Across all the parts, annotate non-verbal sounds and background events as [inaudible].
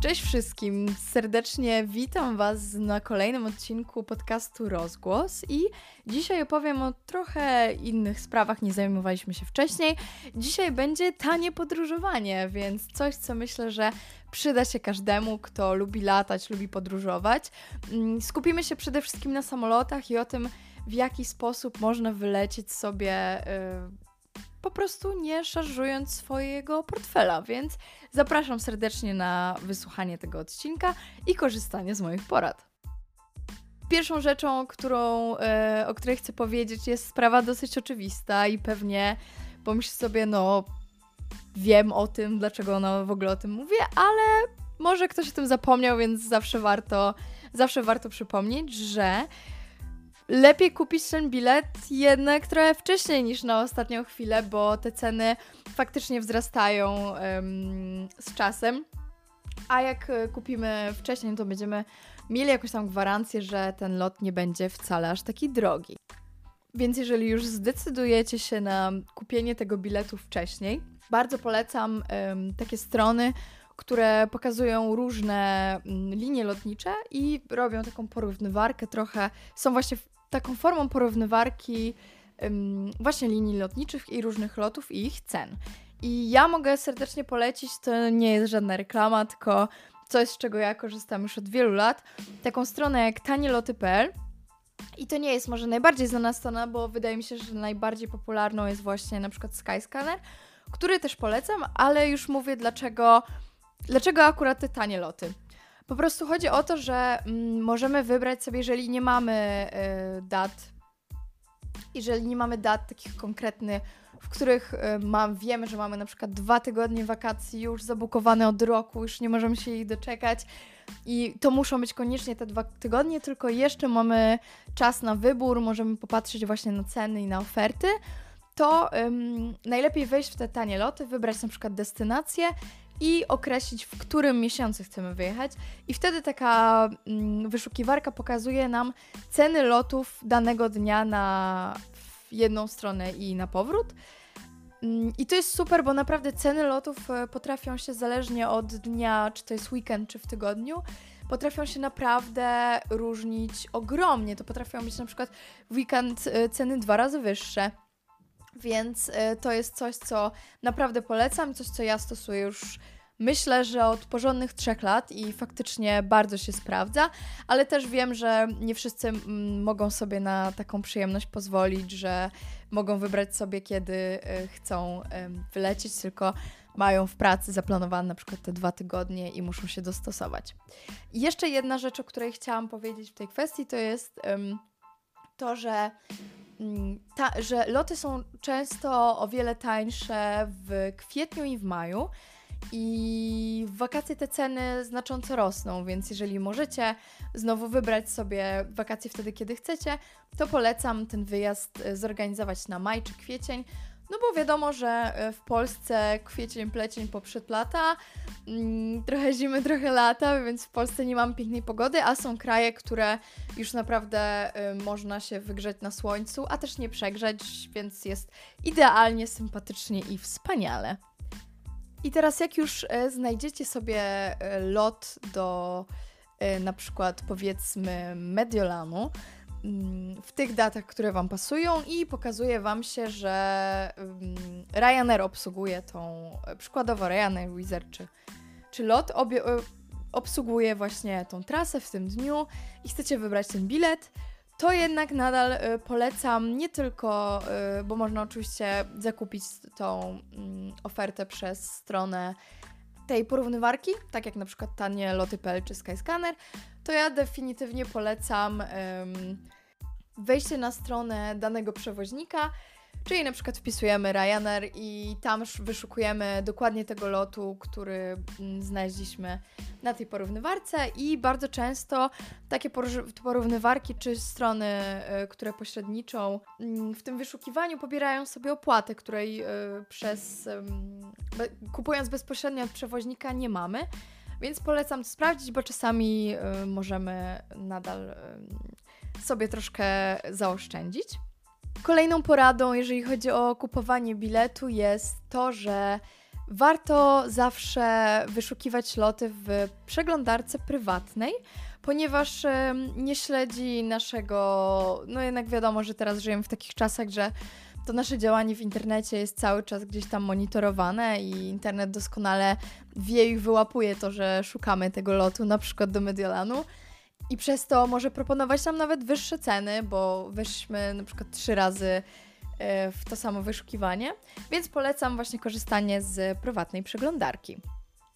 Cześć wszystkim, serdecznie witam Was na kolejnym odcinku podcastu Rozgłos i dzisiaj opowiem o trochę innych sprawach, nie zajmowaliśmy się wcześniej. Dzisiaj będzie tanie podróżowanie, więc coś, co myślę, że przyda się każdemu, kto lubi latać, lubi podróżować. Mm, skupimy się przede wszystkim na samolotach i o tym, w jaki sposób można wylecieć sobie. Yy, po prostu nie szarżując swojego portfela, więc zapraszam serdecznie na wysłuchanie tego odcinka i korzystanie z moich porad. Pierwszą rzeczą, którą, e, o której chcę powiedzieć, jest sprawa dosyć oczywista i pewnie pomyśl sobie, no wiem o tym, dlaczego ona w ogóle o tym mówię, ale może ktoś o tym zapomniał, więc zawsze warto, zawsze warto przypomnieć, że lepiej kupić ten bilet jednak trochę wcześniej niż na ostatnią chwilę, bo te ceny faktycznie wzrastają z czasem. A jak e, kupimy wcześniej, to będziemy mieli jakąś tam gwarancję, że ten lot nie będzie wcale aż taki drogi. Więc jeżeli już zdecydujecie się na kupienie tego biletu wcześniej, bardzo polecam takie strony, które pokazują różne um, linie lotnicze i robią taką porównywarkę trochę. Są właśnie taką formą porównywarki właśnie linii lotniczych i różnych lotów i ich cen. I ja mogę serdecznie polecić, to nie jest żadna reklama, tylko coś, z czego ja korzystam już od wielu lat, taką stronę jak tanieloty.pl. I to nie jest może najbardziej znana strona, bo wydaje mi się, że najbardziej popularną jest właśnie na przykład Skyscanner, który też polecam, ale już mówię dlaczego, dlaczego akurat te tanie loty. Po prostu chodzi o to, że mm, możemy wybrać sobie, jeżeli nie mamy y, dat, jeżeli nie mamy dat takich konkretnych, w których y, mam, wiemy, że mamy na przykład dwa tygodnie wakacji już zabukowane od roku, już nie możemy się ich doczekać i to muszą być koniecznie te dwa tygodnie, tylko jeszcze mamy czas na wybór, możemy popatrzeć właśnie na ceny i na oferty, to ym, najlepiej wejść w te tanie loty, wybrać na przykład destynację i określić, w którym miesiącu chcemy wyjechać. I wtedy taka mm, wyszukiwarka pokazuje nam ceny lotów danego dnia na jedną stronę i na powrót. Mm, I to jest super, bo naprawdę ceny lotów e, potrafią się zależnie od dnia, czy to jest weekend, czy w tygodniu, potrafią się naprawdę różnić ogromnie. To potrafią być na przykład weekend e, ceny dwa razy wyższe. Więc y, to jest coś, co naprawdę polecam, coś, co ja stosuję już myślę, że od porządnych trzech lat i faktycznie bardzo się sprawdza, ale też wiem, że nie wszyscy mm, mogą sobie na taką przyjemność pozwolić, że mogą wybrać sobie, kiedy y, chcą wylecieć, tylko mają w pracy zaplanowane na przykład te dwa tygodnie i muszą się dostosować. I jeszcze jedna rzecz, o której chciałam powiedzieć w tej kwestii, to jest to, że ta, że loty są często o wiele tańsze w kwietniu i w maju. I w wakacje te ceny znacząco rosną, więc jeżeli możecie znowu wybrać sobie wakacje wtedy, kiedy chcecie, to polecam ten wyjazd e, zorganizować na maj czy kwiecień, no bo wiadomo, że e, w Polsce kwiecień, plecień poprzed lata, mm, trochę zimy, [laughs] trochę lata, więc w Polsce nie mamy pięknej pogody, a są kraje, które już naprawdę y, można się wygrzeć na słońcu, a też nie przegrzać, więc jest idealnie, sympatycznie i wspaniale. I teraz jak już y, znajdziecie sobie y, lot do na przykład powiedzmy Mediolanu, w tych datach, które Wam pasują i pokazuje Wam się, że mm, Ryanair obsługuje tą, przykładowo Ryanair Wizard czy, czy LOT obie, e, obsługuje właśnie tą trasę w tym dniu i chcecie wybrać ten bilet, to jednak nadal e, polecam nie tylko, e, bo można oczywiście zakupić tą mm, ofertę przez stronę tej porównywarki, tak jak na przykład tanie loty.pl czy Skyscanner, to ja definitywnie polecam um, wejście na stronę danego przewoźnika, czyli na przykład wpisujemy Ryanair i tam wyszukujemy dokładnie tego lotu, który mm, znaleźliśmy na tej porównywarce i bardzo często takie porównywarki czy strony, e, które pośredniczą mm, w tym wyszukiwaniu pobierają sobie opłatę, której e, przez kupując bezpośrednio od przewoźnika nie mamy. Więc polecam to sprawdzić, bo czasami y, możemy nadal sobie troszkę zaoszczędzić. Kolejną poradą, jeżeli chodzi o kupowanie biletu, jest to, że warto zawsze wyszukiwać loty w przeglądarce prywatnej, ponieważ nie śledzi naszego. No jednak wiadomo, że teraz żyjemy w takich czasach, że to nasze działanie w internecie jest cały czas gdzieś tam monitorowane i internet doskonale wie i wyłapuje to, że szukamy tego lotu, na przykład do Mediolanu. I przez to może proponować nam nawet wyższe ceny, bo weszliśmy na przykład trzy razy e, w to samo wyszukiwanie, więc polecam właśnie korzystanie z prywatnej przeglądarki.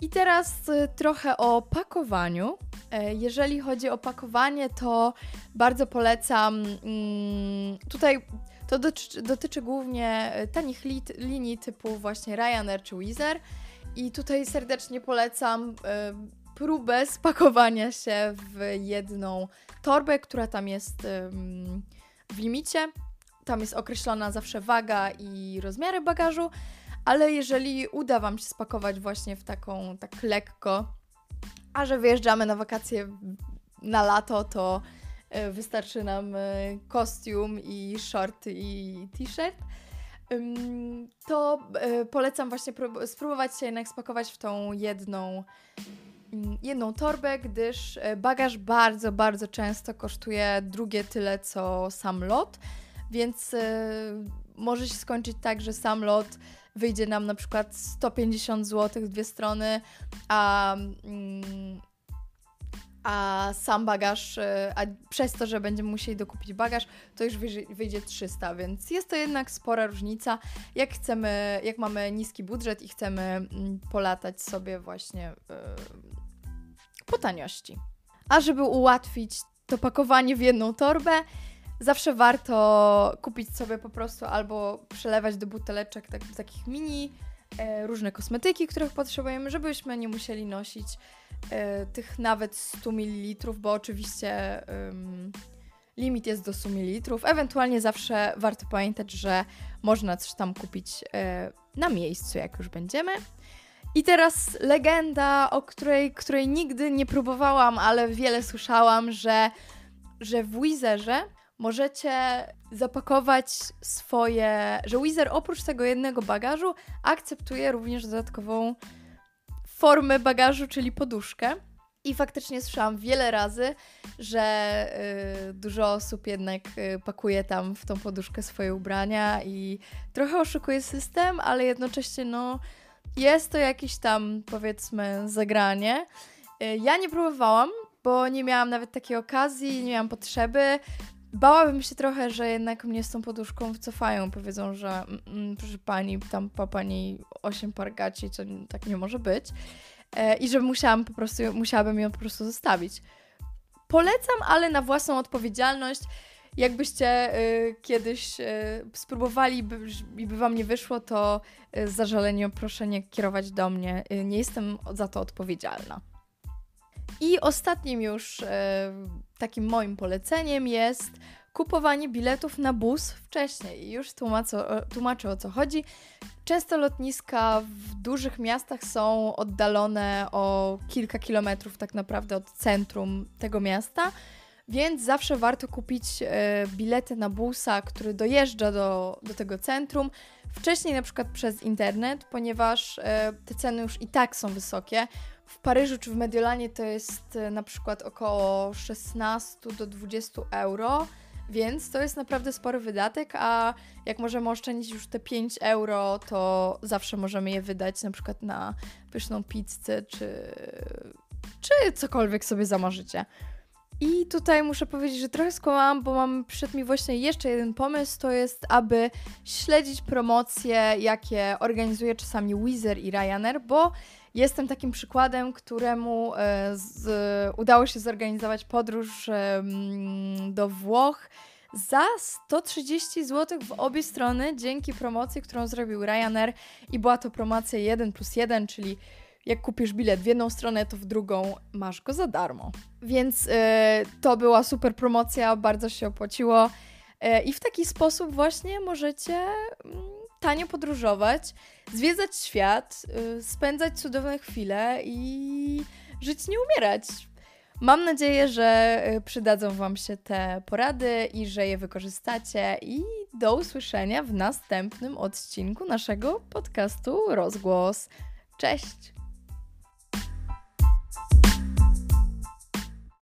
I teraz e, trochę o pakowaniu. E, jeżeli chodzi o pakowanie, to bardzo polecam. Mm, tutaj to dotyczy, dotyczy głównie tanich linii typu właśnie Ryanair czy Wizz I tutaj serdecznie polecam próbę spakowania się w jedną torbę, która tam jest w limicie. Tam jest określona zawsze waga i rozmiary bagażu, ale jeżeli uda Wam się spakować właśnie w taką tak lekko, a że wyjeżdżamy na wakacje na lato, to e, wystarczy nam e, kostium i shorty i t-shirt, to e, polecam właśnie spróbować się jednak spakować w tą jedną jedną torbę, gdyż e, bagaż bardzo, bardzo często kosztuje drugie tyle co sam lot, więc e, może się skończyć tak, że sam lot wyjdzie nam na przykład 150 zł dwie strony, a, mm, a sam bagaż, e, a przez to, że będziemy musieli dokupić bagaż, to już wyjdzie 300, więc jest to jednak spora różnica, jak chcemy, jak mamy niski budżet i chcemy mm, polatać sobie właśnie po taniości. A żeby ułatwić to pakowanie w jedną torbę, zawsze warto kupić sobie po prostu albo przelewać do buteleczek tak, takich mini e, różne kosmetyki, których potrzebujemy, żebyśmy nie musieli nosić e, tych nawet 100 ml, bo oczywiście limit jest do 100 ml. Ewentualnie zawsze warto pamiętać, że można coś tam kupić e, na miejscu, jak już będziemy. I teraz legenda, o której, której nigdy nie próbowałam, ale wiele słyszałam, że, że w Wizerze możecie zapakować swoje, że Wizer oprócz tego jednego bagażu akceptuje również dodatkową formę bagażu, czyli poduszkę. I faktycznie słyszałam wiele razy, że y, dużo osób jednak y, pakuje tam w tą poduszkę swoje ubrania i trochę oszukuje system, ale jednocześnie no jest to jakieś tam, powiedzmy, zagranie. Y, ja nie próbowałam, bo nie miałam nawet takiej okazji, nie miałam potrzeby. Bałabym się trochę, że jednak mnie z tą poduszką wycofają. Powiedzą, że mm, mm proszę pani, tam po pani 8 par gaci, co tak nie może być. E, I że musiałam po prostu, musiałabym ją po prostu zostawić. Polecam, ale na własną odpowiedzialność. Jakbyście y, kiedyś y, spróbowali i by wam nie wyszło, to y, zażalenie proszę nie kierować do mnie. Y, nie jestem za to odpowiedzialna. I ostatnim już y, takim moim poleceniem jest kupowanie biletów na bus wcześniej. Już tłumaczę, tłumaczę o co chodzi. Często lotniska w dużych miastach są oddalone o kilka kilometrów tak naprawdę od centrum tego miasta. Więc zawsze warto kupić e, bilety na busa, który dojeżdża do, do tego centrum, wcześniej na przykład przez internet, ponieważ e, te ceny już i tak są wysokie. W Paryżu czy w Mediolanie to jest e, na przykład około 16 do 20 euro, więc to jest naprawdę spory wydatek, a jak możemy oszczędzić już te 5 euro, to zawsze możemy je wydać na przykład na pyszną pizzę czy, czy cokolwiek sobie zamarzycie. I tutaj muszę powiedzieć, że trochę skłamałam, bo mam przed mi właśnie jeszcze jeden pomysł, to jest, aby śledzić promocje, jakie organizuje czasami Wizer i Ryanair, bo jestem takim przykładem, któremu e, z, udało się zorganizować podróż do Włoch za 130 zł w obie strony dzięki promocji, którą zrobił Ryanair i była to promocja 1 plus 1, czyli jak kupisz bilet w jedną stronę, to w drugą masz go za darmo. Więc yy, to była super promocja, bardzo się opłaciło. Yy, I w taki sposób właśnie możecie yy, tanio podróżować, zwiedzać świat, y, spędzać cudowne chwile i żyć nie umierać. Mam nadzieję, że przydadzą Wam się te porady i że je wykorzystacie. I do usłyszenia w następnym odcinku naszego podcastu Rozgłos. Cześć!